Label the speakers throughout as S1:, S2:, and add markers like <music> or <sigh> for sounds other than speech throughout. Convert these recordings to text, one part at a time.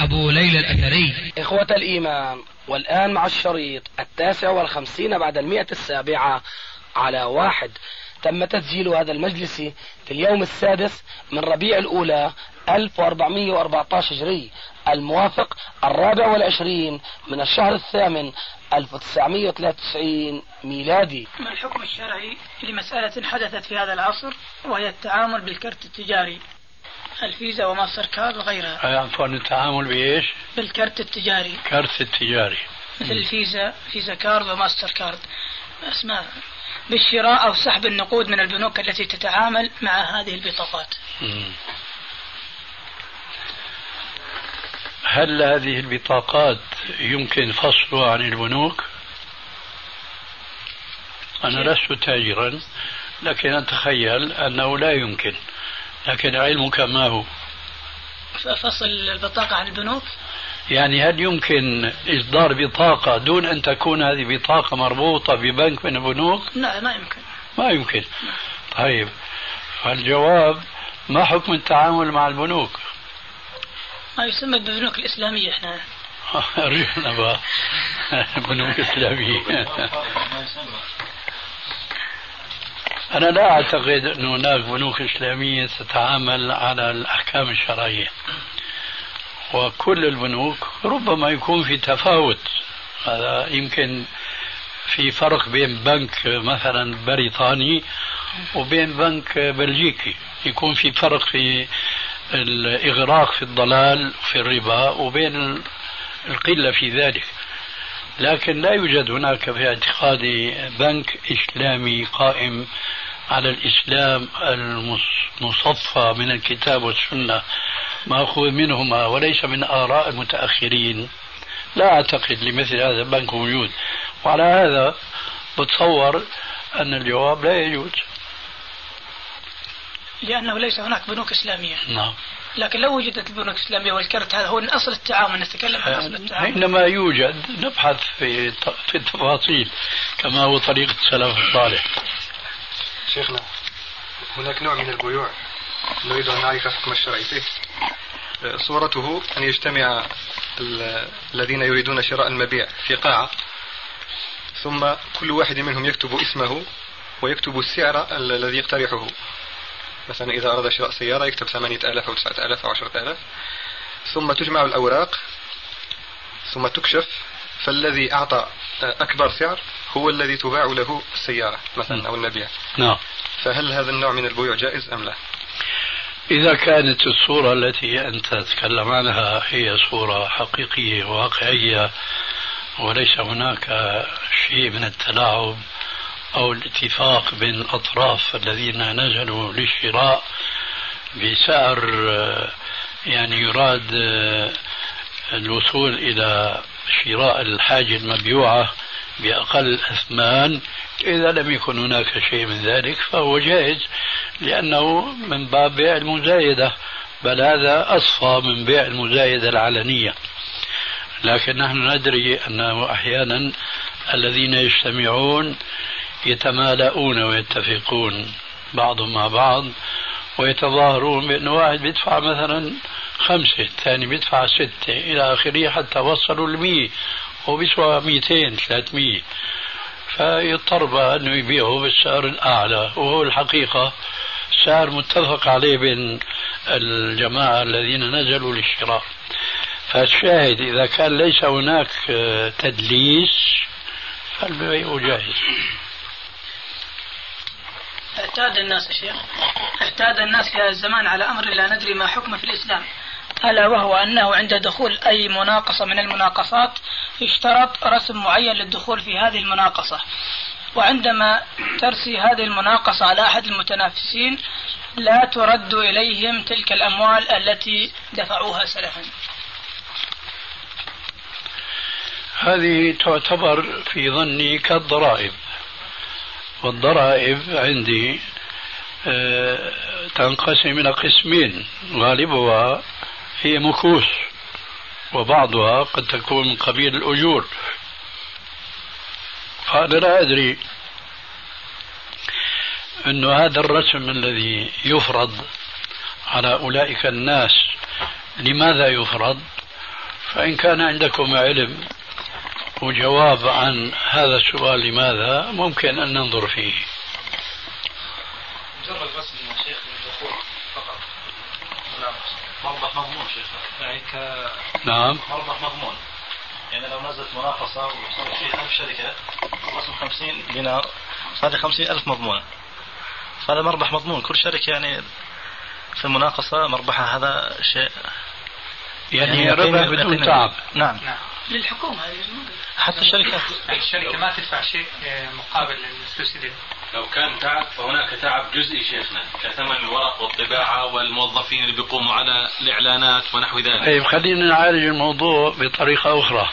S1: أبو ليلى الأثري.
S2: إخوة الإيمان والآن مع الشريط التاسع والخمسين بعد المئة السابعة على واحد. تم تسجيل هذا المجلس في اليوم السادس من ربيع الأولى 1414 هجري. الموافق الرابع والعشرين من الشهر الثامن 1993 ميلادي.
S3: ما الحكم الشرعي لمسألة حدثت في هذا العصر وهي التعامل بالكرت التجاري. الفيزا وماستر كارد وغيرها
S4: عفوا التعامل بإيش؟
S3: بالكرت التجاري
S4: كرت التجاري
S3: مثل الفيزا Visa Card و MasterCard اسماء بالشراء أو سحب النقود من البنوك التي تتعامل مع هذه البطاقات.
S4: مم. هل هذه البطاقات يمكن فصلها عن البنوك؟ أنا لست تاجرا لكن أتخيل أنه لا يمكن لكن علمك ما هو؟
S3: فصل البطاقة عن البنوك؟
S4: يعني هل يمكن إصدار بطاقة دون أن تكون هذه بطاقة مربوطة ببنك من البنوك؟
S3: لا ما يمكن
S4: ما يمكن طيب فالجواب ما حكم التعامل مع البنوك؟
S3: ما يسمى بالبنوك الإسلامية إحنا <laughs>
S4: ريحنا بقى <laughs> بنوك إسلامية <laughs> أنا لا أعتقد أن هناك بنوك إسلامية تتعامل على الأحكام الشرعية. وكل البنوك ربما يكون في تفاوت. هذا يمكن في فرق بين بنك مثلا بريطاني وبين بنك بلجيكي. يكون في فرق في الإغراق في الضلال في الربا وبين القلة في ذلك. لكن لا يوجد هناك في اعتقادي بنك إسلامي قائم على الإسلام المصفى من الكتاب والسنة مأخوذ منهما وليس من آراء المتأخرين. لا أعتقد لمثل هذا البنك موجود وعلى هذا بتصور أن الجواب لا يجوز.
S3: لأنه ليس هناك بنوك إسلامية.
S4: نعم.
S3: لكن لو وجدت البنوك الإسلامية والكرت هذا هو من أصل التعامل نتكلم عن أصل التعامل.
S4: حينما يوجد نبحث في في التفاصيل كما هو طريقة السلف الصالح.
S5: شيخنا هناك نوع من البيوع نريد أن نعرف الحكم الشرعي فيه. صورته أن يجتمع الذين يريدون شراء المبيع في قاعة ثم كل واحد منهم يكتب اسمه ويكتب السعر الذي يقترحه. مثلا إذا أراد شراء سيارة يكتب ثمانية آلاف أو تسعة آلاف أو عشرة آلاف. ثم تجمع الأوراق ثم تكشف فالذي أعطى أكبر سعر هو الذي تباع له السيارة مثلا أو المبيع.
S4: نعم.
S5: فهل هذا النوع من البيوع جائز أم لا؟
S4: إذا كانت الصورة التي أنت تتكلم عنها هي صورة حقيقية واقعية وليس هناك شيء من التلاعب أو الاتفاق بين الأطراف الذين نزلوا للشراء بسعر يعني يراد الوصول إلى شراء الحاجة المبيوعة بأقل أثمان إذا لم يكن هناك شيء من ذلك فهو جائز لأنه من باب بيع المزايدة بل هذا أصفى من بيع المزايدة العلنية. لكن نحن ندري أنه أحيانا الذين يجتمعون يتمالؤون ويتفقون بعضهم مع بعض ويتظاهرون بأن واحد بيدفع مثلا خمسة الثاني بيدفع ستة إلى آخره حتى وصلوا المية وبيسوى ميتين ثلاثمية فيضطر بقى أنه يبيعه بالسعر الأعلى وهو الحقيقة سعر متفق عليه بين الجماعة الذين نزلوا للشراء. فالشاهد إذا كان ليس هناك تدليس فالبيع جاهز.
S3: اعتاد الناس يا شيخ اعتاد الناس في هذا الزمان على أمر لا ندري ما حكمه في الإسلام. ألا وهو أنه عند دخول أي مناقصة من المناقصات يشترط رسم معين للدخول في هذه المناقصة. وعندما ترسي هذه المناقصة على أحد المتنافسين لا ترد إليهم تلك الأموال التي دفعوها سلفا.
S4: هذه تعتبر في ظني كالضرائب. والضرائب عندي آه، تنقسم إلى قسمين غالبها هي مكوس وبعضها قد تكون من قبيل الأجور. فأنا لا أدري أن هذا الرسم الذي يفرض على أولئك الناس لماذا يفرض؟ فإن كان عندكم علم وجواب عن هذا السؤال لماذا ممكن أن ننظر فيه
S6: مجرد رسم يا شيخ للدخول فقط مربح مضمون شيخ. يعني ك
S4: نعم.
S6: مربح مضمون. يعني لو نزلت مناقصة وصار في ألف شركة رسم 50 دينار هذه 50 ألف مضمونة. فهذا مربح مضمون. كل شركة يعني في المناقصة مربحها هذا شيء
S4: يعني, يعني ربح بدون تعب.
S6: نعم.
S3: نعم. للحكومة.
S6: حتى الشركات
S7: الشركة ما تدفع شيء آه، مقابل دي
S8: لو كان تعب فهناك تعب جزئي شيخنا كثمن الورق والطباعة والموظفين اللي بيقوموا على الإعلانات ونحو ذلك.
S4: طيب خلينا نعالج الموضوع بطريقة أخرى.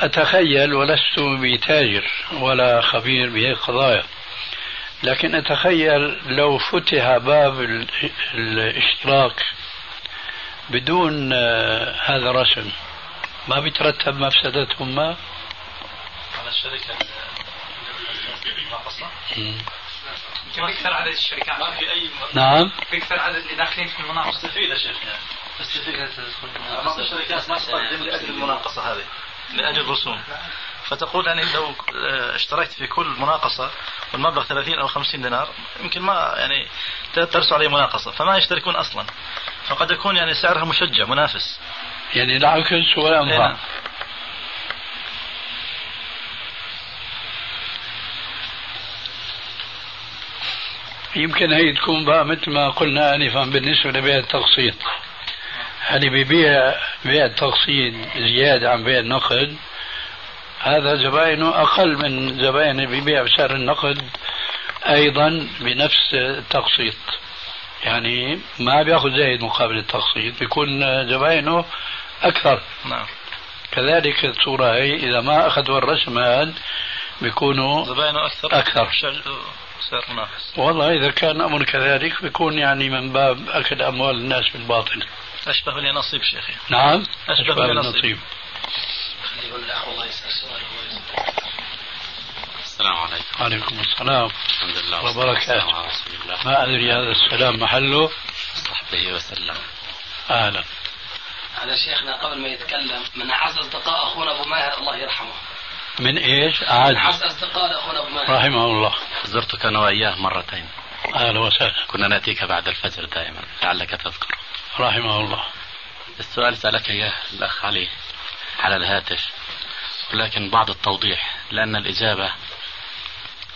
S4: أتخيل ولست بتاجر ولا خبير بهذه القضايا لكن أتخيل لو فتح باب الاشتراك بدون آه، هذا الرسم. ما بيترتب مفسدة ما؟
S6: على الشركة.
S7: كم يكثر عدد الشركات؟
S6: ما في أي
S4: نعم.
S7: يكثر عدد اللي داخلين في المناقصة؟
S6: مستفيد يا شيخ. مستفيد بعض الشركات ما تقدم لأجل المناقصة هذه. لأجل الرسوم. فتقول يعني لو آه، اشتركت في كل مناقصة والمبلغ 30 أو 50 دينار يمكن ما يعني ترسو عليه مناقصة فما يشتركون أصلا. فقد يكون يعني سعرها مشجع منافس.
S4: يعني العكس ولا أنفع
S6: نعم.
S4: يمكن هي تكون بقى مثل ما قلنا انفا بالنسبة لبيع التقسيط. اللي بيبيع بيع التقسيط زيادة عن بيع النقد؟ هذا زباينه أقل من زباين اللي بيبيع بسعر النقد أيضا بنفس التقسيط. يعني ما بيأخذ زايد مقابل التقسيط بيكون زباينه أكثر.
S6: نعم.
S4: كذلك الصورة هي إذا ما أخذوا الرسم هذا بيكونوا
S6: زباينه أكثر.
S4: أكثر.
S6: سعر منافس
S4: والله إذا كان أمر كذلك بيكون يعني من باب أكل أموال الناس بالباطل.
S6: أشبه بالنصيب شيخي.
S4: نعم.
S6: أشبه
S8: السلام عليكم.
S4: وعليكم السلام
S8: الحمد لله
S4: وبركاته. ما أدري هذا السلام محله.
S8: صحبه وسلم.
S4: أهلا.
S2: هذا شيخنا قبل ما يتكلم من أعز أصدقاء أخونا أبو ماهر الله يرحمه.
S4: من إيش؟
S2: من
S4: أعز
S2: أعز أصدقاء أخونا أبو ماهر.
S4: رحمه الله.
S8: زرتك أنا وإياه مرتين.
S4: أهلا وسهلا.
S8: كنا نأتيك بعد الفجر دائما لعلك تذكر.
S4: رحمه الله.
S8: السؤال سألك إياه الأخ علي. على الهاتف ولكن بعض التوضيح لأن الإجابة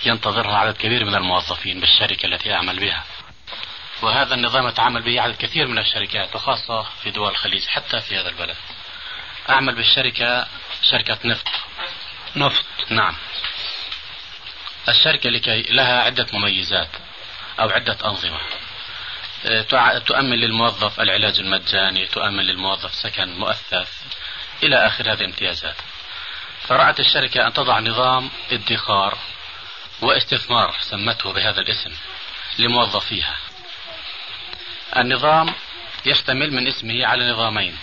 S8: ينتظرها عدد كبير من الموظفين بالشركة التي أعمل بها. وهذا النظام يتعامل به عدد كثير من الشركات وخاصة في دول الخليج حتى في هذا البلد. أعمل بالشركة شركة نفط.
S4: نفط.
S8: نعم. الشركة لكي لها عدة مميزات أو عدة أنظمة. أه، تؤمن للموظف العلاج المجاني تؤمن للموظف سكن مؤثث إلى آخر هذه الامتيازات. فرأت الشركة أن تضع نظام ادخار واستثمار سمته بهذا الاسم لموظفيها. النظام يشتمل من اسمه على نظامين.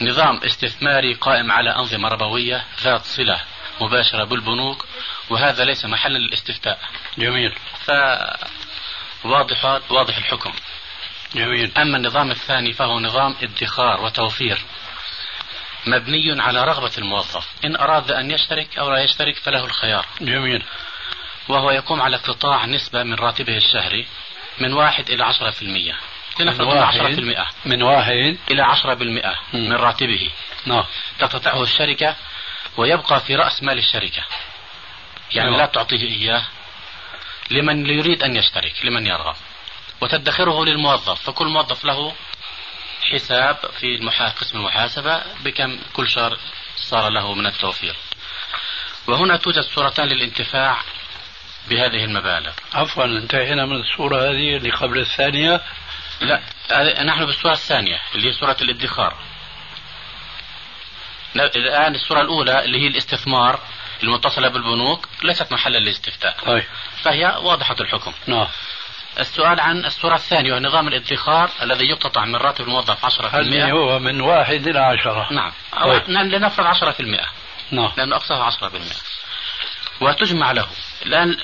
S8: نظام استثماري قائم على أنظمة ربوية ذات صلة مباشرة بالبنوك وهذا ليس محلا للاستفتاء.
S4: جميل.
S8: فواضح واضح الحكم.
S4: جميل.
S8: أما النظام الثاني فهو نظام ادخار وتوفير. مبني على رغبة الموظف. إن أراد أن يشترك أو لا يشترك فله الخيار.
S4: جميل.
S8: وهو يقوم على اقتطاع نسبة من راتبه الشهري من واحد إلى عشرة في المية. لنفرض من عشرة في المئة
S4: من واحد
S8: إلى عشرة بالمئة من راتبه.
S4: نعم.
S8: تقتطعه الشركة ويبقى في رأس مال الشركة. يعني
S4: نعم.
S8: لا تعطيه إياه لمن يريد أن يشترك لمن يرغب. وتدخره للموظف فكل موظف له حساب في. قسم المحاسبة بكم كل شهر صار له من التوفير وهنا توجد صورتان للانتفاع بهذه المبالغ.
S4: عفوا انتهينا من الصورة هذه اللي قبل الثانية.
S8: لا نحن بالصورة الثانية اللي هي صورة الادخار. الآن الصورة الأولى اللي هي الاستثمار المتصلة بالبنوك ليست محلا للاستفتاء
S4: طيب.
S8: فهي واضحة الحكم.
S4: نعم.
S8: السؤال عن الصورة الثانية وهو نظام الادخار الذي يقتطع من راتب الموظف 10%
S4: هل هو من واحد إلى عشرة.
S8: نعم. أو
S4: طيب.
S8: لنفرض 10%
S4: نعم.
S8: لأنه أقصاها 10% وتجمع له. الآن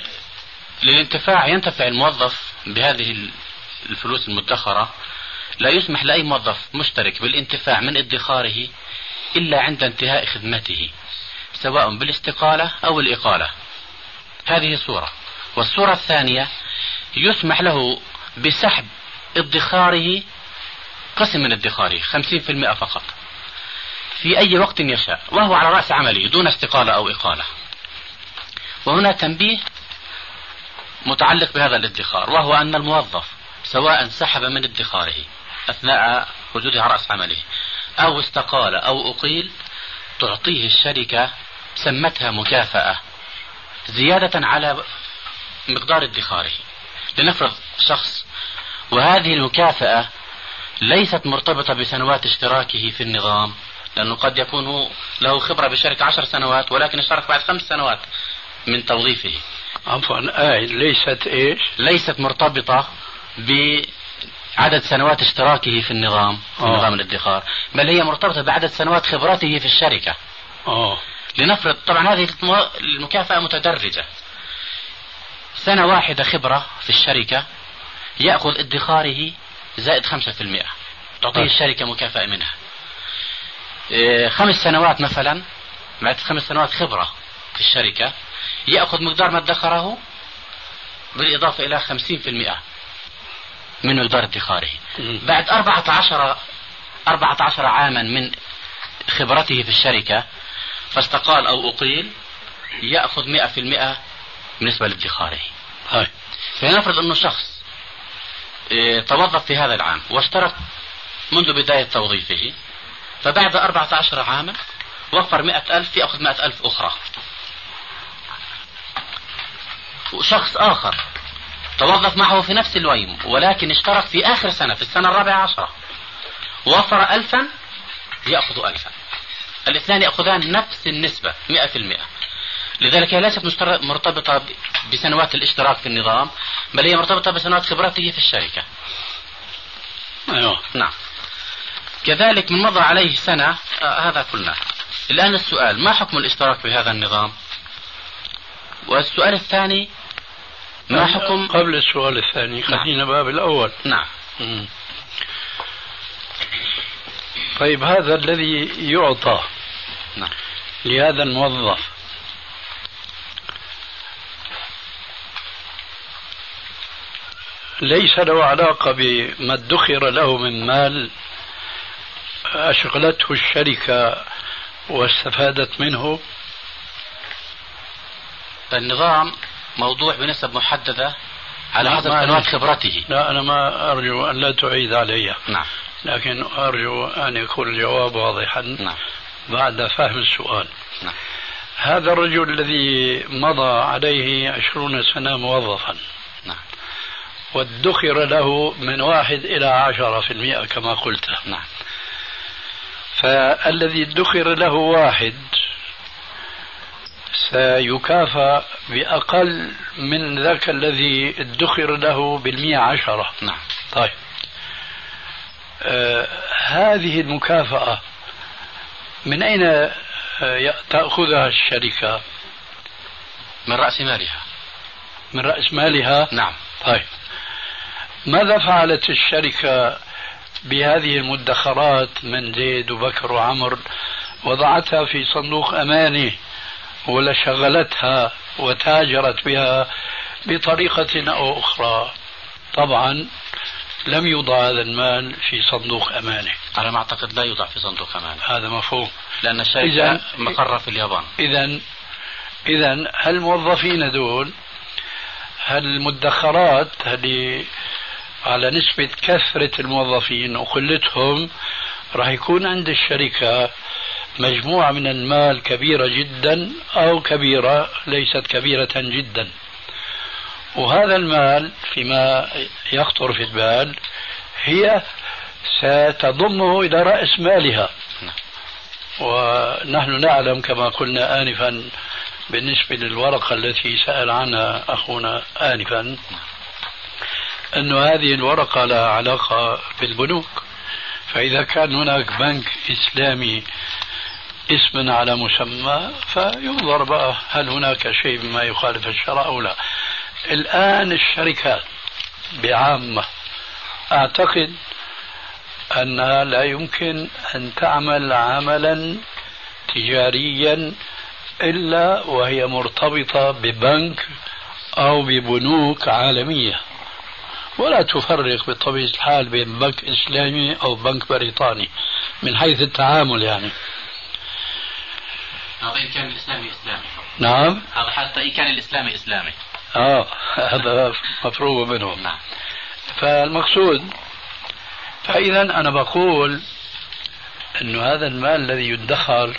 S8: للانتفاع ينتفع الموظف بهذه الفلوس المدخرة. لا يسمح لأي موظف مشترك بالانتفاع من ادخاره إلا عند انتهاء خدمته سواء بالاستقالة أو الإقالة. هذه صورة والصورة الثانية يسمح له بسحب ادخاره قسم من ادخاره 50% فقط. في أي وقت يشاء. وهو على رأس عمله دون استقالة أو إقالة. وهنا تنبيه متعلق بهذا الادخار وهو أن الموظف سواء سحب من ادخاره أثناء وجوده على رأس عمله أو استقال أو أقيل تعطيه الشركة سمتها مكافأة زيادة على مقدار ادخاره. لنفرض شخص. وهذه المكافأة ليست مرتبطة بسنوات اشتراكه في النظام لأنه قد يكون له خبرة بشركة عشر سنوات ولكن اشترك بعد خمس سنوات من توظيفه.
S4: عفوا آه ليست إيش؟
S8: ليست مرتبطة بعدد سنوات اشتراكه في النظام في
S4: آه.
S8: نظام الادخار بل هي مرتبطة بعدد سنوات خبرته في الشركة.
S4: آه.
S8: لنفرض طبعا هذه المكافأة متدرجة. سنة واحدة خبرة في الشركة يأخذ ادخاره زائد خمسة في المئة تعطيه
S4: طيب.
S8: الشركة مكافأة منها إيه، خمس سنوات مثلا بعد خمس سنوات خبرة في الشركة يأخذ مقدار ما ادخره بالإضافة إلى خمسين في المئة من مقدار ادخاره. بعد أربعة عشر أربعة عشر عاما من خبرته في الشركة فاستقال أو أقيل يأخذ مئة في المئة بالنسبة لادخاره.
S4: طيب
S8: فلنفرض أنه شخص إيه، توظف في هذا العام واشترك منذ بداية توظيفه فبعد أربعة عشر عاما وفر مئة ألف يأخذ مئة ألف أخرى. وشخص آخر توظف معه في نفس الويم ولكن اشترك في آخر سنة في السنة الرابعة عشرة وفر ألفا يأخذ ألفا. الاثنان يأخذان نفس النسبة مئة في المئة. لذلك هي ليست مرتبطة بسنوات الاشتراك في النظام بل هي مرتبطة بسنوات خبرته في الشركة.
S4: أيوه.
S8: نعم. كذلك من مضى عليه سنة آه هذا قلنا الآن السؤال ما حكم الاشتراك بهذا النظام؟ والسؤال الثاني ما حكم؟
S4: قبل السؤال الثاني
S8: نعم.
S4: خلينا باب الأول.
S8: نعم.
S4: طيب هذا الذي يعطى
S8: نعم.
S4: لهذا الموظف ليس له علاقة بما ادخر له من مال أشغلته الشركة واستفادت منه.
S8: النظام موضوع بنسب محددة على حسب
S4: عليك.
S8: خبرته.
S4: لا أنا ما أرجو أن لا تعيد علي.
S8: نعم.
S4: لكن أرجو أن يكون الجواب واضحا
S8: نعم.
S4: بعد فهم السؤال.
S8: نعم.
S4: هذا الرجل الذي مضى عليه عشرون سنة موظفا.
S8: نعم.
S4: وادخر له من واحد إلى عشرة في المئة كما قلت.
S8: نعم.
S4: فالذي ادخر له واحد سيكافى بأقل من ذاك الذي ادخر له بالمئة عشرة.
S8: نعم.
S4: طيب. آه هذه المكافأة من أين آه تأخذها الشركة؟
S8: من رأس مالها.
S4: من رأس مالها؟
S8: نعم.
S4: طيب. ماذا فعلت الشركة بهذه المدخرات من زيد وبكر وعمر؟ وضعتها في صندوق أماني ولا شغلتها وتاجرت بها بطريقة أو أخرى. طبعا لم يوضع هذا المال في صندوق أمانة
S8: على ما أعتقد لا يوضع في صندوق أمانة
S4: هذا مفهوم.
S8: لأن الشركة
S4: إذن-
S8: مقرة في اليابان.
S4: إذا إذا هالموظفين دول هالمدخرات اللي على نسبة كثرة الموظفين وقلتهم راح يكون عند الشركة مجموعة من المال كبيرة جدا أو كبيرة ليست كبيرة جدا وهذا المال فيما يخطر في البال هي ستضمه إلى رأس مالها. ونحن نعلم كما قلنا آنفا بالنسبة للورقة التي سأل عنها أخونا آنفا أن هذه الورقة لها علاقة بالبنوك. فإذا كان هناك بنك إسلامي اسما على مسمى فينظر بقى هل هناك شيء مما يخالف الشرع أو لا. الآن الشركات بعامة أعتقد أنها لا يمكن أن تعمل عملا تجاريا إلا وهي مرتبطة ببنك أو ببنوك عالمية. ولا تفرق بطبيعة الحال بين بنك إسلامي أو بنك بريطاني من حيث التعامل يعني.
S8: هذا إن كان الإسلامي إسلامي.
S4: نعم.
S8: هذا حتى إن كان الإسلامي إسلامي.
S4: آه هذا مفروغ منه.
S8: نعم.
S4: فالمقصود فإذا أنا بقول أنه هذا المال الذي يدخر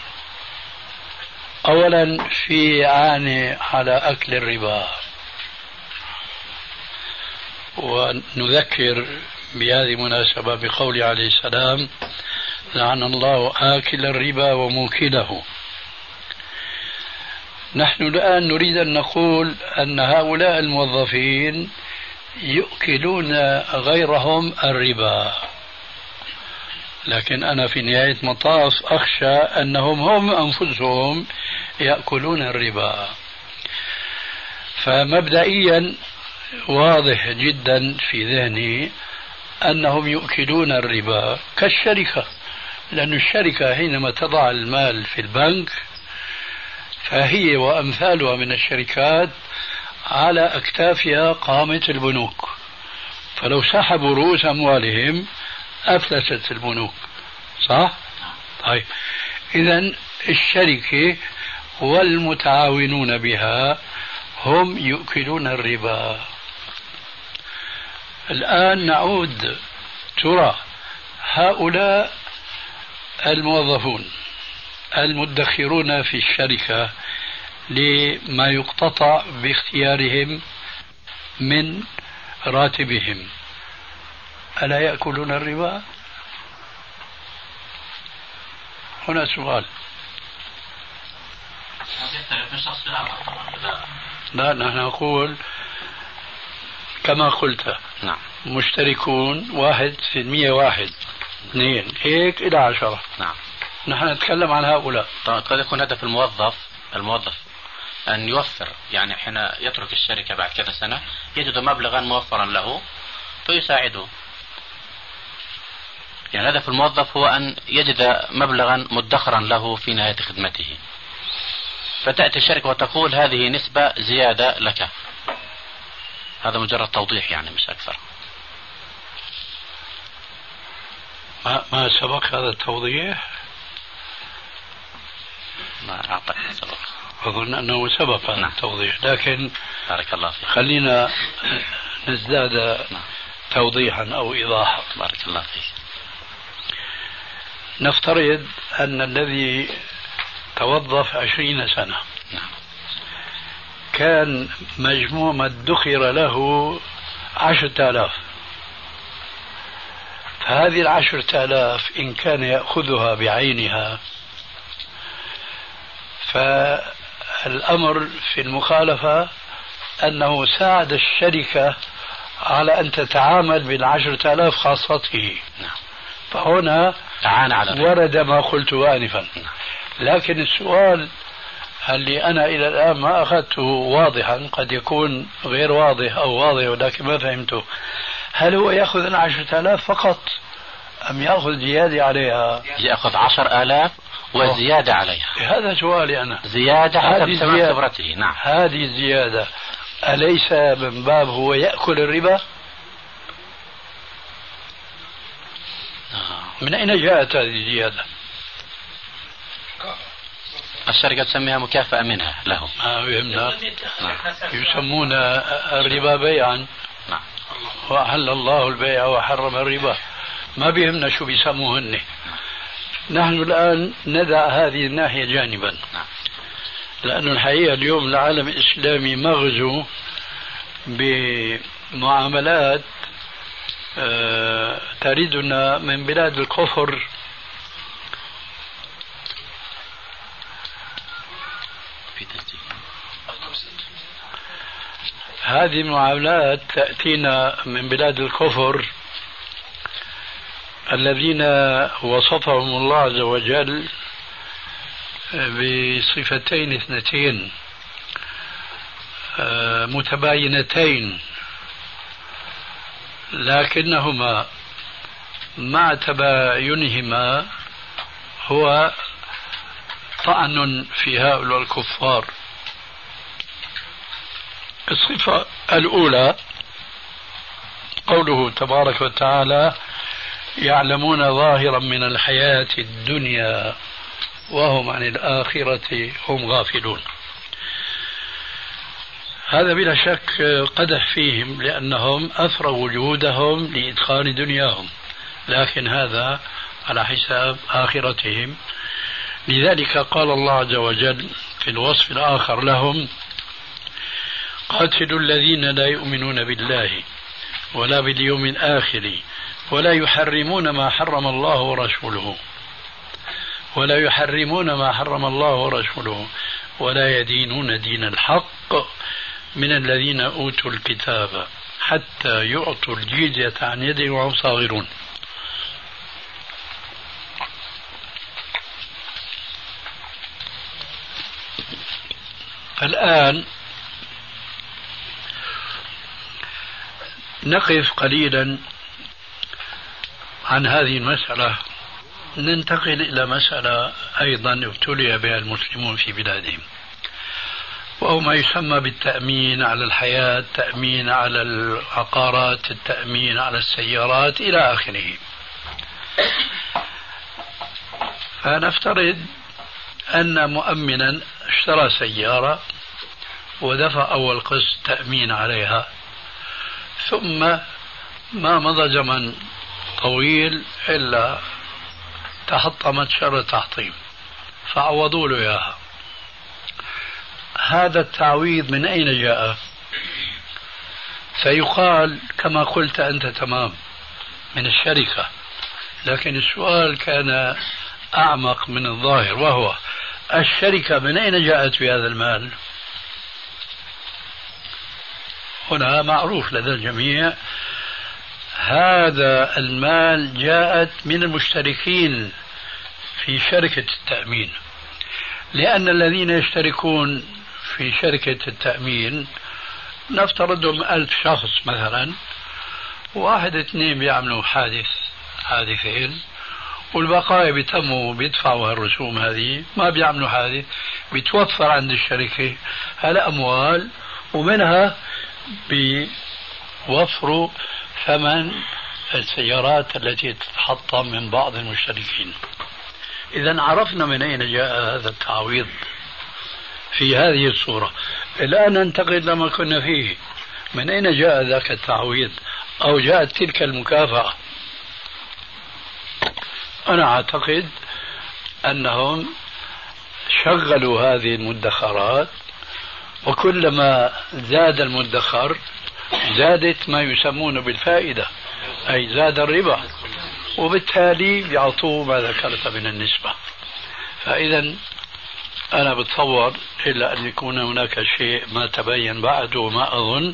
S4: أولا في عاني على أكل الربا. ونذكر بهذه المناسبة بقول عليه السلام لعن الله آكل الربا وموكله. نحن الآن نريد أن نقول أن هؤلاء الموظفين يؤكلون غيرهم الربا. لكن أنا في نهاية مطاف أخشى أنهم هم أنفسهم يأكلون الربا. فمبدئيا واضح جدا في ذهني أنهم يؤكلون الربا كالشركة لأن الشركة حينما تضع المال في البنك فهي وأمثالها من الشركات على أكتافها قامة البنوك. فلو سحبوا رؤوس أموالهم أفلست البنوك. صح؟ طيب. إذا الشركة والمتعاونون بها هم يؤكلون الربا. الآن نعود. ترى هؤلاء الموظفون المدخرون في الشركة لما يقتطع باختيارهم من راتبهم. ألا يأكلون الربا؟ هنا سؤال. لا نحن نقول كما قلت
S8: نعم.
S4: مشتركون واحد في المية واحد. اثنين. هيك إلى عشرة.
S8: نعم.
S4: نحن نتكلم عن هؤلاء.
S8: طبعا قد يكون هدف الموظف الموظف أن يوفر يعني حين يترك الشركة بعد كذا سنة يجد مبلغا موفرا له فيساعده. يعني هدف الموظف هو أن يجد مبلغا مدخرا له في نهاية خدمته. فتأتي الشركة وتقول هذه نسبة زيادة لك. هذا مجرد توضيح يعني مش أكثر.
S4: ما, ما سبق هذا التوضيح؟
S8: ما أعطيت سبق.
S4: أظن أنه سبق هذا
S8: نعم.
S4: التوضيح لكن
S8: بارك الله فيك.
S4: خلينا نزداد
S8: نعم.
S4: توضيحا أو إيضاحا.
S8: بارك الله فيك.
S4: نفترض أن الذي توظف عشرين سنة
S8: نعم.
S4: كان مجموع ما ادخر له عشرة آلاف. فهذه العشرة آلاف إن كان يأخذها بعينها فالأمر في المخالفة أنه ساعد الشركة على أن تتعامل بالعشرة آلاف خاصته.
S8: نعم.
S4: فهنا
S8: على.
S4: ورد ما قلت آنفا. لكن السؤال اللي أنا إلى الآن ما أخذته واضحا؟ قد يكون غير واضح أو واضح ولكن ما فهمته. هل هو يأخذ العشرة آلاف فقط أم يأخذ زيادة عليها؟
S8: يأخذ عشر آلاف وزيادة عليها.
S4: هذا سؤالي أنا.
S8: زيادة حسب
S4: زيادة.
S8: خبرته. نعم.
S4: هذه الزيادة أليس من باب هو يأكل الربا؟
S8: آه.
S4: من أين جاءت هذه الزيادة؟
S8: الشركة تسميها مكافأة منها له
S4: ما فهمنا
S8: نعم.
S4: يسمون الربا بيعا.
S8: نعم.
S4: وأحل الله البيع وحرم الربا. ما بيهمنا شو بيسموهن. نحن الآن ندع هذه الناحية جانبا.
S8: نعم.
S4: لأن الحقيقة اليوم العالم الإسلامي مغزو بمعاملات آه، تريدنا من بلاد الكفر هذه المعاملات تأتينا من بلاد الكفر الذين وصفهم الله عز وجل بصفتين اثنتين آه، متباينتين لكنهما مع تباينهما هو طعن في هؤلاء الكفار. الصفة الأولى قوله تبارك وتعالى يعلمون ظاهرا من الحياة الدنيا وهم عن الآخرة هم غافلون. هذا بلا شك قدح فيهم لأنهم أثروا وجودهم لإدخال دنياهم لكن هذا على حساب آخرتهم. لذلك قال الله عز وجل في الوصف الآخر لهم قاتلوا الذين لا يؤمنون بالله ولا باليوم الآخر ولا يحرمون ما حرم الله ورسوله ولا يحرمون ما حرم الله ورسوله ولا يدينون دين الحق من الذين أوتوا الكتاب حتى يعطوا الجزية عن يد وهم صاغرون الآن نقف قليلا عن هذه المسألة. ننتقل إلى مسألة أيضا ابتلي بها المسلمون في بلادهم. وهو ما يسمى بالتأمين على الحياة التأمين على العقارات التأمين على السيارات إلى آخره. فنفترض أن مؤمنا اشترى سيارة ودفع أول قسط تأمين عليها ثم ما مضى زمن طويل إلا تحطمت شر تحطيم فعوضوا له إياها. هذا التعويض من أين جاء؟ فيقال كما قلت أنت تمام من الشركة لكن السؤال كان أعمق من الظاهر وهو الشركة من أين جاءت بهذا المال؟ هنا معروف لدى الجميع هذا المال جاءت من المشتركين في شركة التأمين. لأن الذين يشتركون في شركة التأمين نفترضهم ألف شخص مثلا واحد اثنين بيعملوا حادث حادثين. والبقايا بيتموا بيدفعوا الرسوم هذه ما بيعملوا حادث بيتوفر عند الشركة هالأموال ومنها بيوفروا ثمن السيارات التي تتحطم من بعض المشتركين. إذا عرفنا من أين جاء هذا التعويض في هذه الصورة. الآن ننتقل لما كنا فيه. من أين جاء ذاك التعويض؟ أو جاءت تلك المكافأة؟ أنا أعتقد أنهم شغلوا هذه المدخرات وكلما زاد المدخر زادت ما يسمون بالفائدة أي زاد الربا وبالتالي بيعطوه ما ذكرت من النسبة. فإذا أنا بتصور إلا أن يكون هناك شيء ما تبين بعد وما أظن.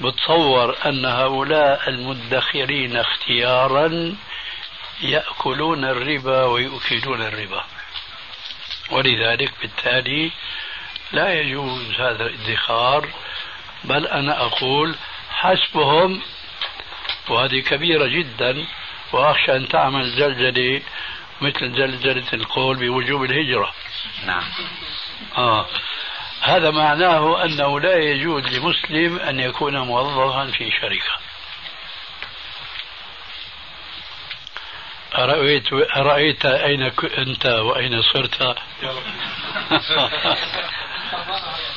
S4: بتصور أن هؤلاء المدخرين اختيارا يأكلون الربا ويؤكلون الربا. ولذلك بالتالي لا يجوز هذا الادخار. بل أنا أقول حسبهم وهذه كبيرة جدا. وأخشى أن تعمل زلزلة مثل زلزلة القول بوجوب الهجرة.
S8: نعم.
S4: آه. هذا معناه أنه لا يجوز لمسلم أن يكون موظفا في شركة. أرأيت, أرأيت أين أنت وأين صرت؟ <laughs>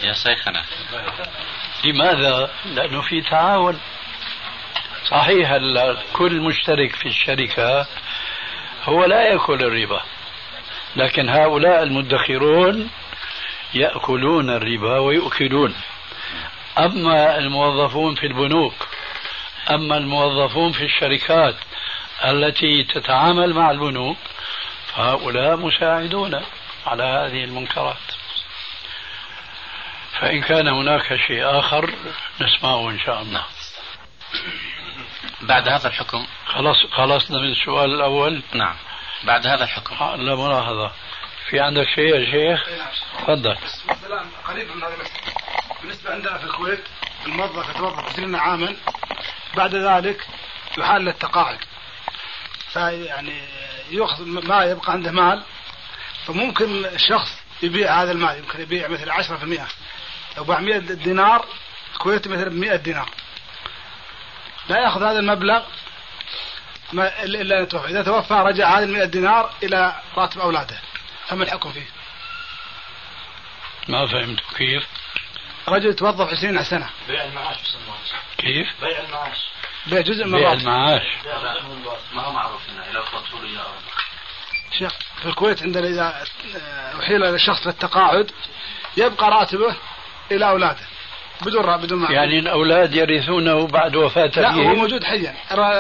S8: يا شيخنا.
S4: لماذا؟ لأنه في تعاون؟ صحيح كل مشترك في الشركة هو لا يأكل الربا لكن هؤلاء المدخرون يأكلون الربا ويؤكلون. أما الموظفون في البنوك أما الموظفون في الشركات التي تتعامل مع البنوك فهؤلاء مساعدون على هذه المنكرات. فإن كان هناك شيء آخر نسمعه إن شاء الله.
S8: بعد هذا الحكم.
S4: خلاص خلصنا من السؤال الأول.
S8: نعم. بعد هذا الحكم.
S4: لا ملاحظة. في عندك شيء يا شيخ؟ تفضل.
S9: مثلا قريب من هذا بالنسبة عندنا في الكويت الموظف يتوظف 20 عاما. بعد ذلك يحال للتقاعد. فيعني يأخذ ما يبقى عنده مال فممكن الشخص يبيع هذا المال يمكن يبيع مثل 10% لو باع 100 دينار الكويت مثلا ب 100 دينار لا يأخذ هذا المبلغ ما الا أن يتوفى، إذا توفى رجع هذا ال 100 دينار إلى راتب أولاده. فما الحكم فيه؟
S4: ما فهمت كيف؟
S9: رجل توظف 20 سنة.
S6: بيع المعاش
S4: كيف؟
S6: بيع المعاش.
S9: بيع جزء من
S4: بيع المعاش.
S6: ما هو معروف هنا لو فضلوا لي
S9: شيخ في الكويت عندنا إذا أحيل الشخص للتقاعد يبقى راتبه إلى أولاده بدون بدون معروف.
S4: يعني الاولاد يرثونه بعد وفاة
S9: لا هو موجود حيا.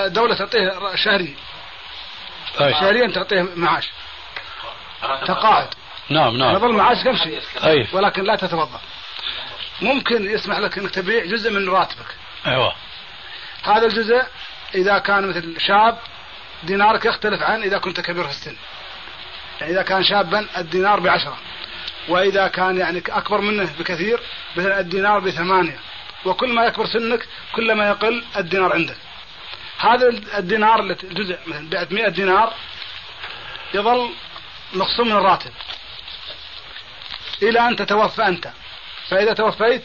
S9: الدولة تعطيه شهري.
S4: طيب.
S9: شهريا تعطيه معاش. تقاعد.
S4: نعم نعم.
S9: يظل معاش يمشي
S4: طيب.
S9: ولكن لا تتوظف ممكن يسمح لك إنك تبيع جزء من راتبك.
S4: أيوه.
S9: هذا الجزء إذا كان مثل شاب دينارك يختلف عن إذا كنت كبير في السن. يعني إذا كان شابا الدينار بعشرة. وإذا كان يعني أكبر منه بكثير مثلا الدينار بثمانية. وكل ما يكبر سنك كل ما يقل الدينار عندك. هذا الدينار الجزء مثلا بعت 100 دينار يظل مخصوم من الراتب. إلى أن تتوفى أنت. فإذا توفيت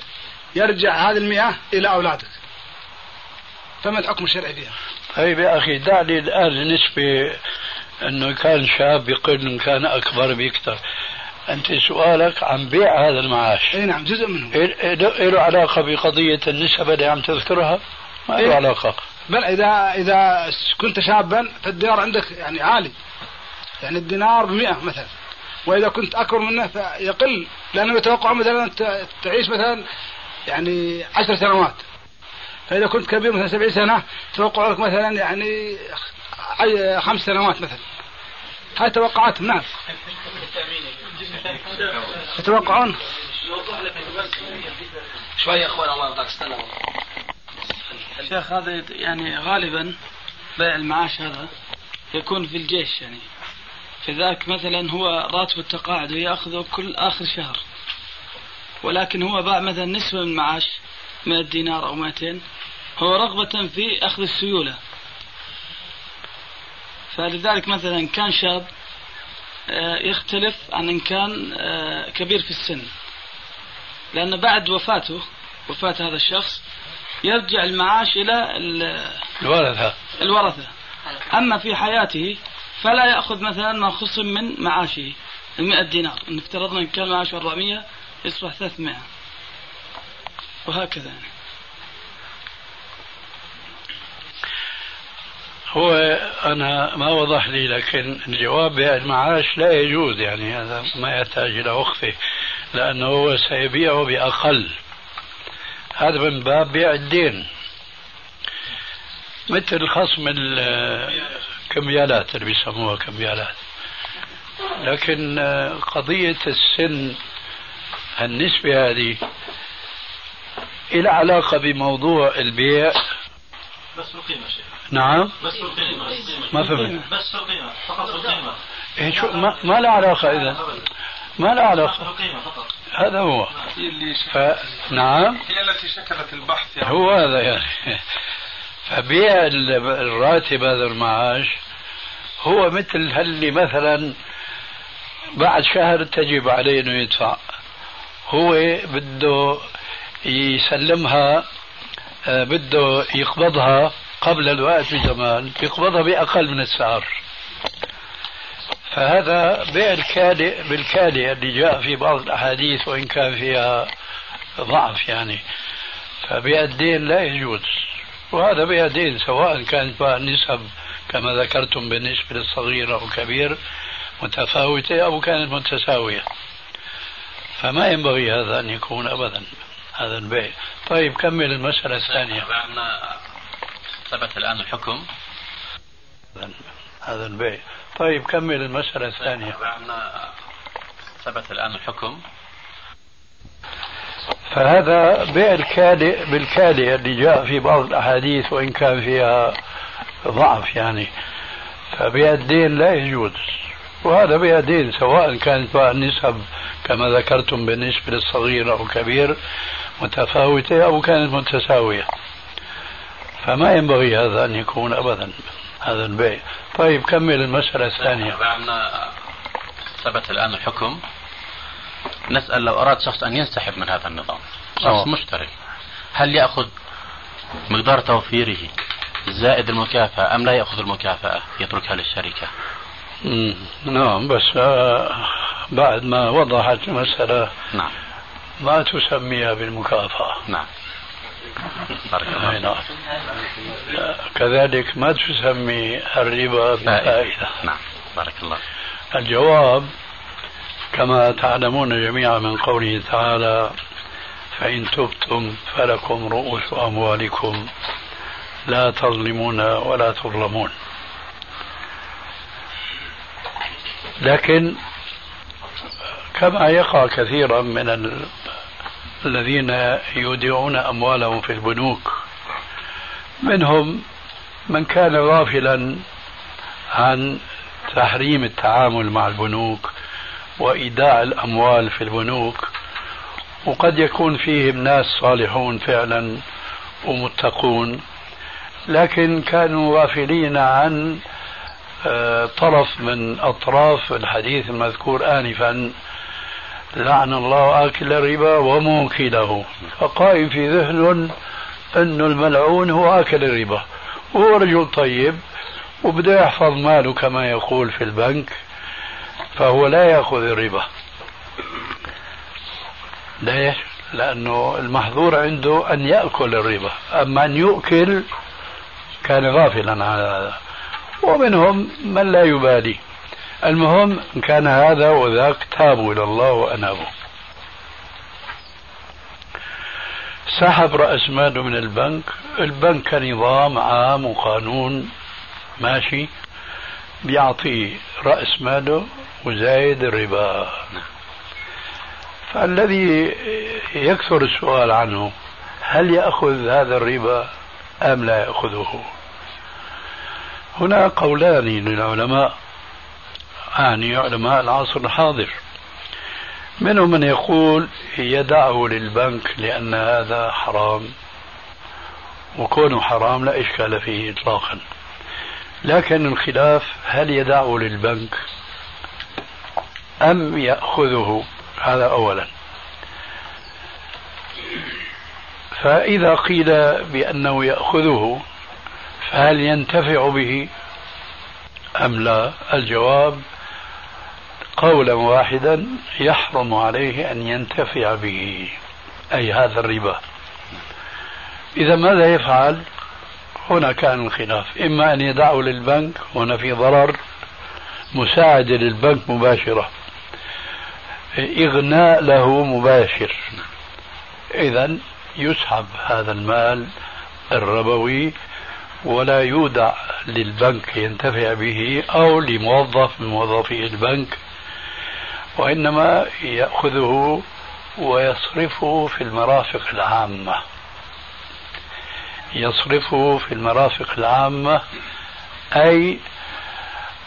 S9: يرجع هذه المئة إلى أولادك. فما الحكم الشرعي فيها؟
S4: طيب يا أخي دعني الآن بالنسبة أنه كان شاب يقل إن كان أكبر بيكثر أنت سؤالك عن بيع هذا المعاش.
S9: اي نعم جزء منه.
S4: له علاقة بقضية النسب اللي عم تذكرها؟ ما له
S9: إيه؟
S4: علاقة.
S9: بل إذا إذا كنت شابا فالدينار عندك يعني عالي. يعني الدينار بمئة مثلا. وإذا كنت أكبر منه فيقل. لأنه يتوقع مثلا تعيش مثلا يعني عشر سنوات. فإذا كنت كبير مثلا سبعين سنة توقع لك مثلا يعني خمس سنوات مثلا. هاي توقعاتهم نعم. يتوقعون
S2: شوي يا أخوان الله يرضاك استنى.
S3: شيخ هذا يعني غالبا بيع المعاش هذا يكون في الجيش يعني. فذاك مثلا هو راتب التقاعد ويأخذه كل آخر شهر. ولكن هو باع مثلا نسبة من المعاش 100 دينار أو 200 هو رغبة في أخذ السيولة. فلذلك مثلا كان شاب آه، يختلف عن إن كان آه، كبير في السن. لأن بعد وفاته وفاة هذا الشخص يرجع المعاش إلى
S4: الورثة.
S3: الورثة. أما في حياته فلا يأخذ مثلا ما خصم من معاشه المئة دينار. إن افترضنا إن كان معاشه 400 يصبح 300 وهكذا.
S4: هو أنا ما وضح لي لكن الجواب بالمعاش لا يجوز يعني هذا ما يحتاج إلى وقفة لأنه هو سيبيعه بأقل. هذا من باب بيع الدين. مثل خصم الكميالات اللي بيسموها كميالات. لكن قضية السن النسبة هذه إلى علاقة بموضوع البيع.
S6: بس القيمة شيخ.
S4: نعم.
S6: بس القيمة
S4: ما فهمت
S6: بس القيمة فقط القيمة.
S4: إيه شو ما, ما له علاقة إذا. ما له علاقة. هذا هو. ف... نعم.
S5: هي التي شكلت البحث يعني.
S4: هو هذا يعني. <laughs> فبيع الراتب هذا المعاش هو مثل هاللي مثلا بعد شهر تجب عليه إنه يدفع. هو بده يسلمها آه، بده يقبضها قبل الوقت بزمان يقبضها بأقل من السعر. فهذا بيع الكالئ بالكالئ اللي جاء في بعض الأحاديث وإن كان فيها ضعف يعني. فبيع الدين لا يجوز. وهذا بيع دين سواء كانت بقى النسب كما ذكرتم بالنسبة للصغير أو كبير متفاوتة أو كانت متساوية. فما ينبغي هذا أن يكون أبدا. هذا البيع. طيب كمل المسألة الثانية.
S8: ثبت الآن الحكم.
S4: هذا البيع. طيب كمل المسألة الثانية.
S8: ثبت الآن الحكم.
S4: فهذا بيع الكالئ بالكالئ اللي جاء في بعض الأحاديث وإن كان فيها ضعف يعني. فبيع الدين لا يجوز. وهذا بيع دين سواء كانت بقى النسب كما ذكرتم بالنسبة للصغير أو الكبير. متفاوتة أو كانت متساوية. فما ينبغي هذا أن يكون أبدا هذا البيع. طيب كمل المسألة الثانية.
S8: ثبت الآن الحكم نسأل لو أراد شخص أن ينسحب من هذا النظام شخص أوه. مشتري هل يأخذ مقدار توفيره زائد المكافأة أم لا يأخذ المكافأة يتركها للشركة؟
S4: نعم بس آه، بعد ما وضحت المسألة
S8: نعم.
S4: ما تسميها بالمكافأة.
S8: نعم. بارك الله
S4: نعم. كذلك ما تسمي الربا بالفائدة.
S8: نعم. بارك الله
S4: الجواب كما تعلمون جميعا من قوله تعالى فإن تبتم فلكم رؤوس أموالكم لا تظلمون ولا تظلمون. لكن كما يقع كثيرا من ال... الذين يودعون أموالهم في البنوك. منهم من كان غافلا عن تحريم التعامل مع البنوك وإيداع الأموال في البنوك وقد يكون فيهم ناس صالحون فعلا ومتقون لكن كانوا غافلين عن آه، طرف من أطراف الحديث المذكور آنفا. لعن الله آكل الربا وموكله. فقائم في ذهن أن الملعون هو آكل الربا. وهو رجل طيب وبده يحفظ ماله كما يقول في البنك فهو لا يأخذ الربا. ليش؟ لأنه المحظور عنده أن يأكل الربا. أما أن يؤكل كان غافلا عن هذا. ومنهم من لا يبالي. المهم إن كان هذا وذاك تابوا إلى الله وأنابوا. سحب رأس ماله من البنك. البنك كنظام عام وقانون ماشي. بيعطي رأس ماله وزايد الربا. فالذي يكثر السؤال عنه هل يأخذ هذا الربا أم لا يأخذه؟ هنا قولان للعلماء. أعني علماء العصر الحاضر. منهم من يقول يدعه للبنك لأن هذا حرام وكونه حرام لا إشكال فيه إطلاقا. لكن الخلاف هل يدعه للبنك أم يأخذه؟ هذا أولا. فإذا قيل بأنه يأخذه فهل ينتفع به أم لا؟ الجواب قولا واحدا يحرم عليه أن ينتفع به أي هذا الربا. إذا ماذا يفعل؟ هنا كان الخلاف. إما أن يدعه للبنك هنا في ضرر مساعدة للبنك مباشرة. إغناء له مباشر. إذا يسحب هذا المال الربوي ولا يودع للبنك ينتفع به أو لموظف من موظفي البنك وإنما يأخذه ويصرفه في المرافق العامة. يصرفه في المرافق العامة أي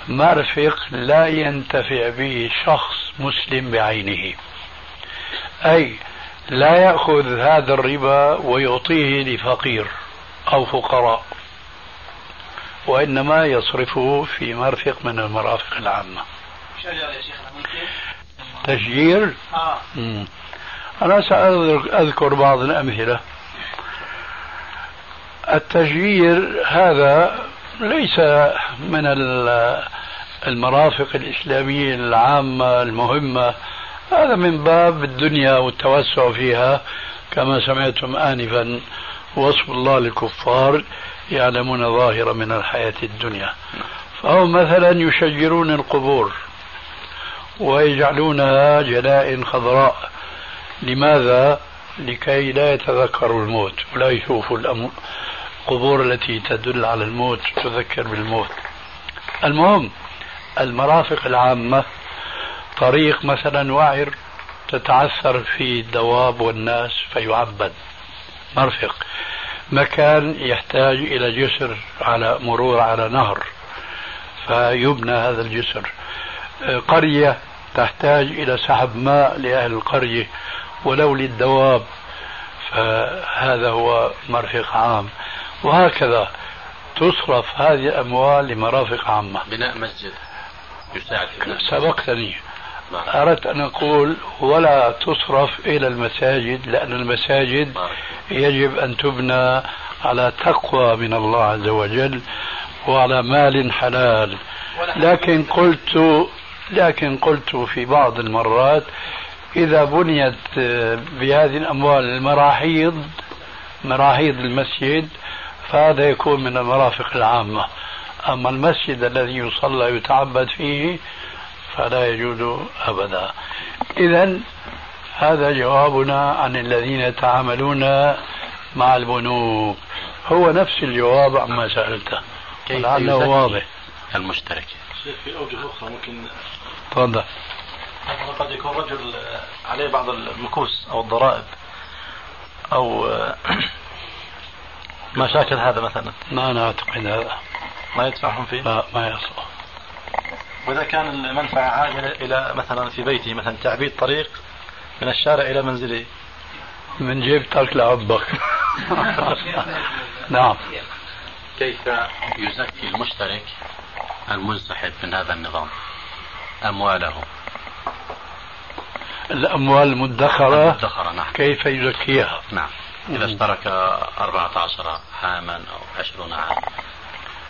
S4: مرفق لا ينتفع به شخص مسلم بعينه. أي لا يأخذ هذا الربا ويعطيه لفقير أو فقراء وإنما يصرفه في مرفق من المرافق العامة. تشجير. آه. أنا سأذكر بعض الأمثلة. التشجير هذا ليس من المرافق الإسلامية العامة المهمة. هذا من باب الدنيا والتوسع فيها. كما سمعتم آنفا وصف الله للكفار يعلمون ظاهرا من الحياة الدنيا. فهم مثلا يشجرون القبور. ويجعلونها جنائن خضراء. لماذا؟ لكي لا يتذكروا الموت ولا يشوفوا القبور التي تدل على الموت تذكر بالموت. المهم المرافق العامة طريق مثلا وعر تتعثر فيه الدواب والناس فيعبد. مرفق. مكان يحتاج إلى جسر على مرور على نهر فيبنى هذا الجسر. قرية تحتاج إلى سحب ماء لأهل القرية ولو للدواب فهذا هو مرفق عام. وهكذا تصرف هذه الأموال لمرافق عامة.
S8: بناء مسجد يساعد
S4: سبقتني. أردت أن أقول ولا تصرف إلى المساجد لأن المساجد يجب أن تبنى على تقوى من الله عز وجل وعلى مال حلال. لكن قلت لكن قلت في بعض المرات إذا بنيت بهذه الأموال المراحيض مراحيض المسجد فهذا يكون من المرافق العامة. أما المسجد الذي يصلى يتعبد فيه فلا يجوز أبدا. إذا هذا جوابنا عن الذين يتعاملون مع البنوك. هو نفس الجواب عما سألته. لعله واضح.
S8: المشترك؟
S6: في أوجه أخرى ممكن
S4: تفضل.
S6: قد يكون رجل عليه بعض المكوس أو الضرائب أو <clears throat> مشاكل هذا مثلا.
S4: ما نعتقد هذا
S6: ما يدفعهم فيه؟
S4: لا ما يصلح.
S6: وإذا كان المنفعة عاجلة إلى مثلا في بيته مثلا تعبيد طريق من الشارع إلى منزله.
S4: من جيبتك لعبك. <laughs> نعم.
S8: كيف يزكي المشترك المنسحب من هذا النظام؟ أمواله.
S4: الأموال المدخرة
S8: المدخرة نعم.
S4: كيف يزكيها؟
S8: نعم. إذا اشترك 14 عاما أو 20 عاما.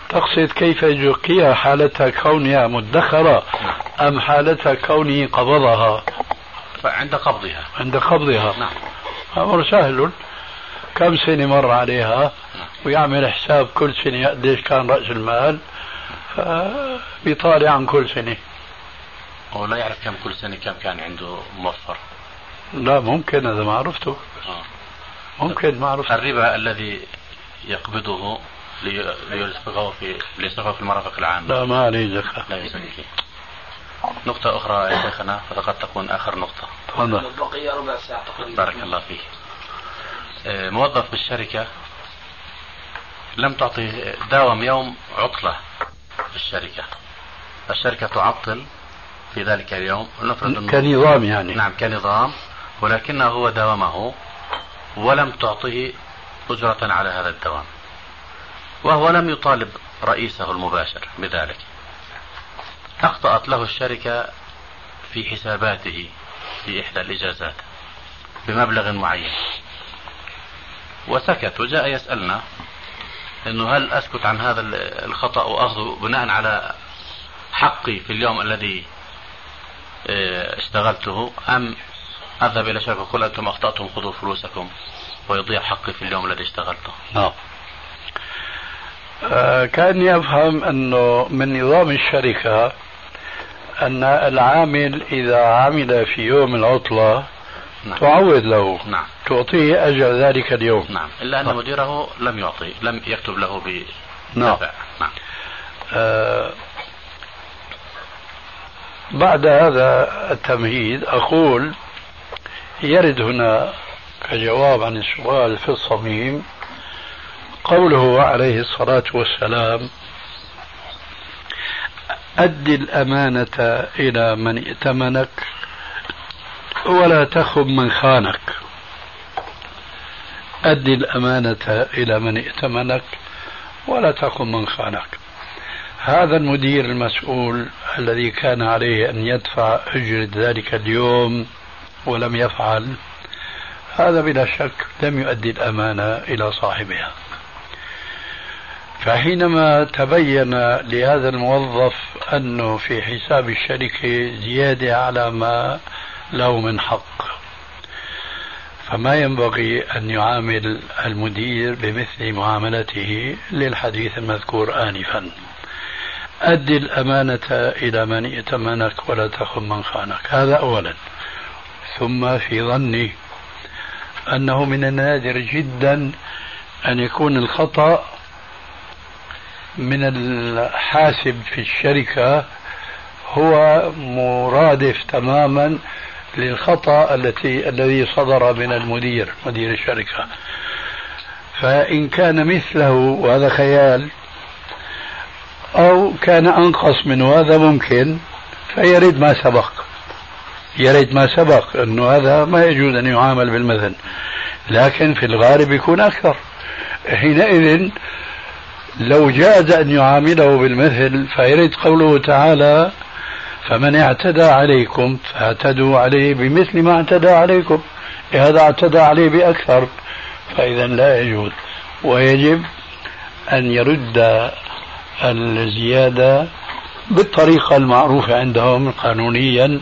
S4: تقصد كيف يزكيها؟ حالتها كونها مدخرة
S8: نعم.
S4: أم حالتها كونه قبضها؟
S8: فعند قبضها.
S4: عند قبضها.
S8: نعم.
S4: أمر سهل. كم سنة مر عليها؟ ويعمل حساب كل سنة قديش كان رأس المال فبيطالع عن كل سنة.
S8: هو لا يعرف كم كل سنة كم كان عنده موفر.
S4: لا ممكن هذا ما عرفته.
S8: آه.
S4: ممكن ما عرفته.
S8: الربا الذي يقبضه لي- ليسبقه في ليسبقه في المرافق العامة
S4: لا ما عليه زكاة.
S8: لا يزكي. نقطة أخرى يا شيخنا فقد تكون آخر نقطة.
S4: تفضل.
S2: بقي ربع ساعة تقريبا.
S8: بارك الله فيك. آه، موظف بالشركة لم تعطي داوم يوم عطلة في الشركة. الشركة تعطل في ذلك اليوم ولنفرض
S4: كنظام يعني.
S8: نعم كنظام. ولكنه هو داومه ولم تعطه أجرة على هذا الدوام. وهو لم يطالب رئيسه المباشر بذلك. أخطأت له الشركة في حساباته في إحدى الإجازات بمبلغ معين. وسكت. وجاء يسألنا أنه هل أسكت عن هذا الخطأ وأخذه بناء على حقي في اليوم الذي اشتغلته أم أذهب إلى شركة وأقول أنتم أخطأتم خذوا فلوسكم ويضيع حقي في اليوم الذي اشتغلته.
S4: نعم. آه، كأني أفهم أنه من نظام الشركة أن العامل إذا عمل في يوم العطلة
S8: نعم.
S4: تعوض له
S8: نعم.
S4: تعطيه أجر ذلك اليوم.
S8: نعم. إلا أن
S4: نعم.
S8: مديره لم يعطي لم يكتب له
S4: نعم.
S8: بدفع نعم.
S4: آه، بعد هذا التمهيد أقول يرد هنا كجواب عن السؤال في الصميم قوله عليه الصلاة والسلام أد الأمانة إلى من ائتمنك ولا تخب من خانك. أد الأمانة إلى من ائتمنك ولا تخب من خانك. هذا المدير المسؤول الذي كان عليه أن يدفع أجرة ذلك اليوم ولم يفعل هذا بلا شك لم يؤدي الأمانة إلى صاحبها. فحينما تبين لهذا الموظف أنه في حساب الشركة زيادة على ما له من حق فما ينبغي أن يعامل المدير بمثل معاملته للحديث المذكور آنفا. أدي الأمانة إلى من ائتمنك ولا تخن من خانك. هذا أولا. ثم في ظني أنه من النادر جدا أن يكون الخطأ من الحاسب في الشركة هو مرادف تماما للخطأ التي الذي صدر من المدير مدير الشركة. فإن كان مثله وهذا خيال كان أنقص من هذا ممكن. فيرد ما سبق. يرد ما سبق أنه هذا ما يجوز أن يعامل بالمثل. لكن في الغالب يكون أكثر. حينئذ لو جاز أن يعامله بالمثل فيرد قوله تعالى فمن اعتدى عليكم فاعتدوا عليه بمثل ما اعتدى عليكم. هذا اعتدى عليه بأكثر. فإذا لا يجوز. ويجب أن يرد الزيادة بالطريقة المعروفة عندهم قانونيا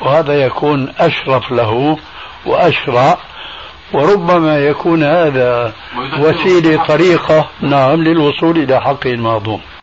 S4: وهذا يكون أشرف له وأشرع وربما يكون هذا وسيلة طريقة نعم للوصول إلى حقه المهضوم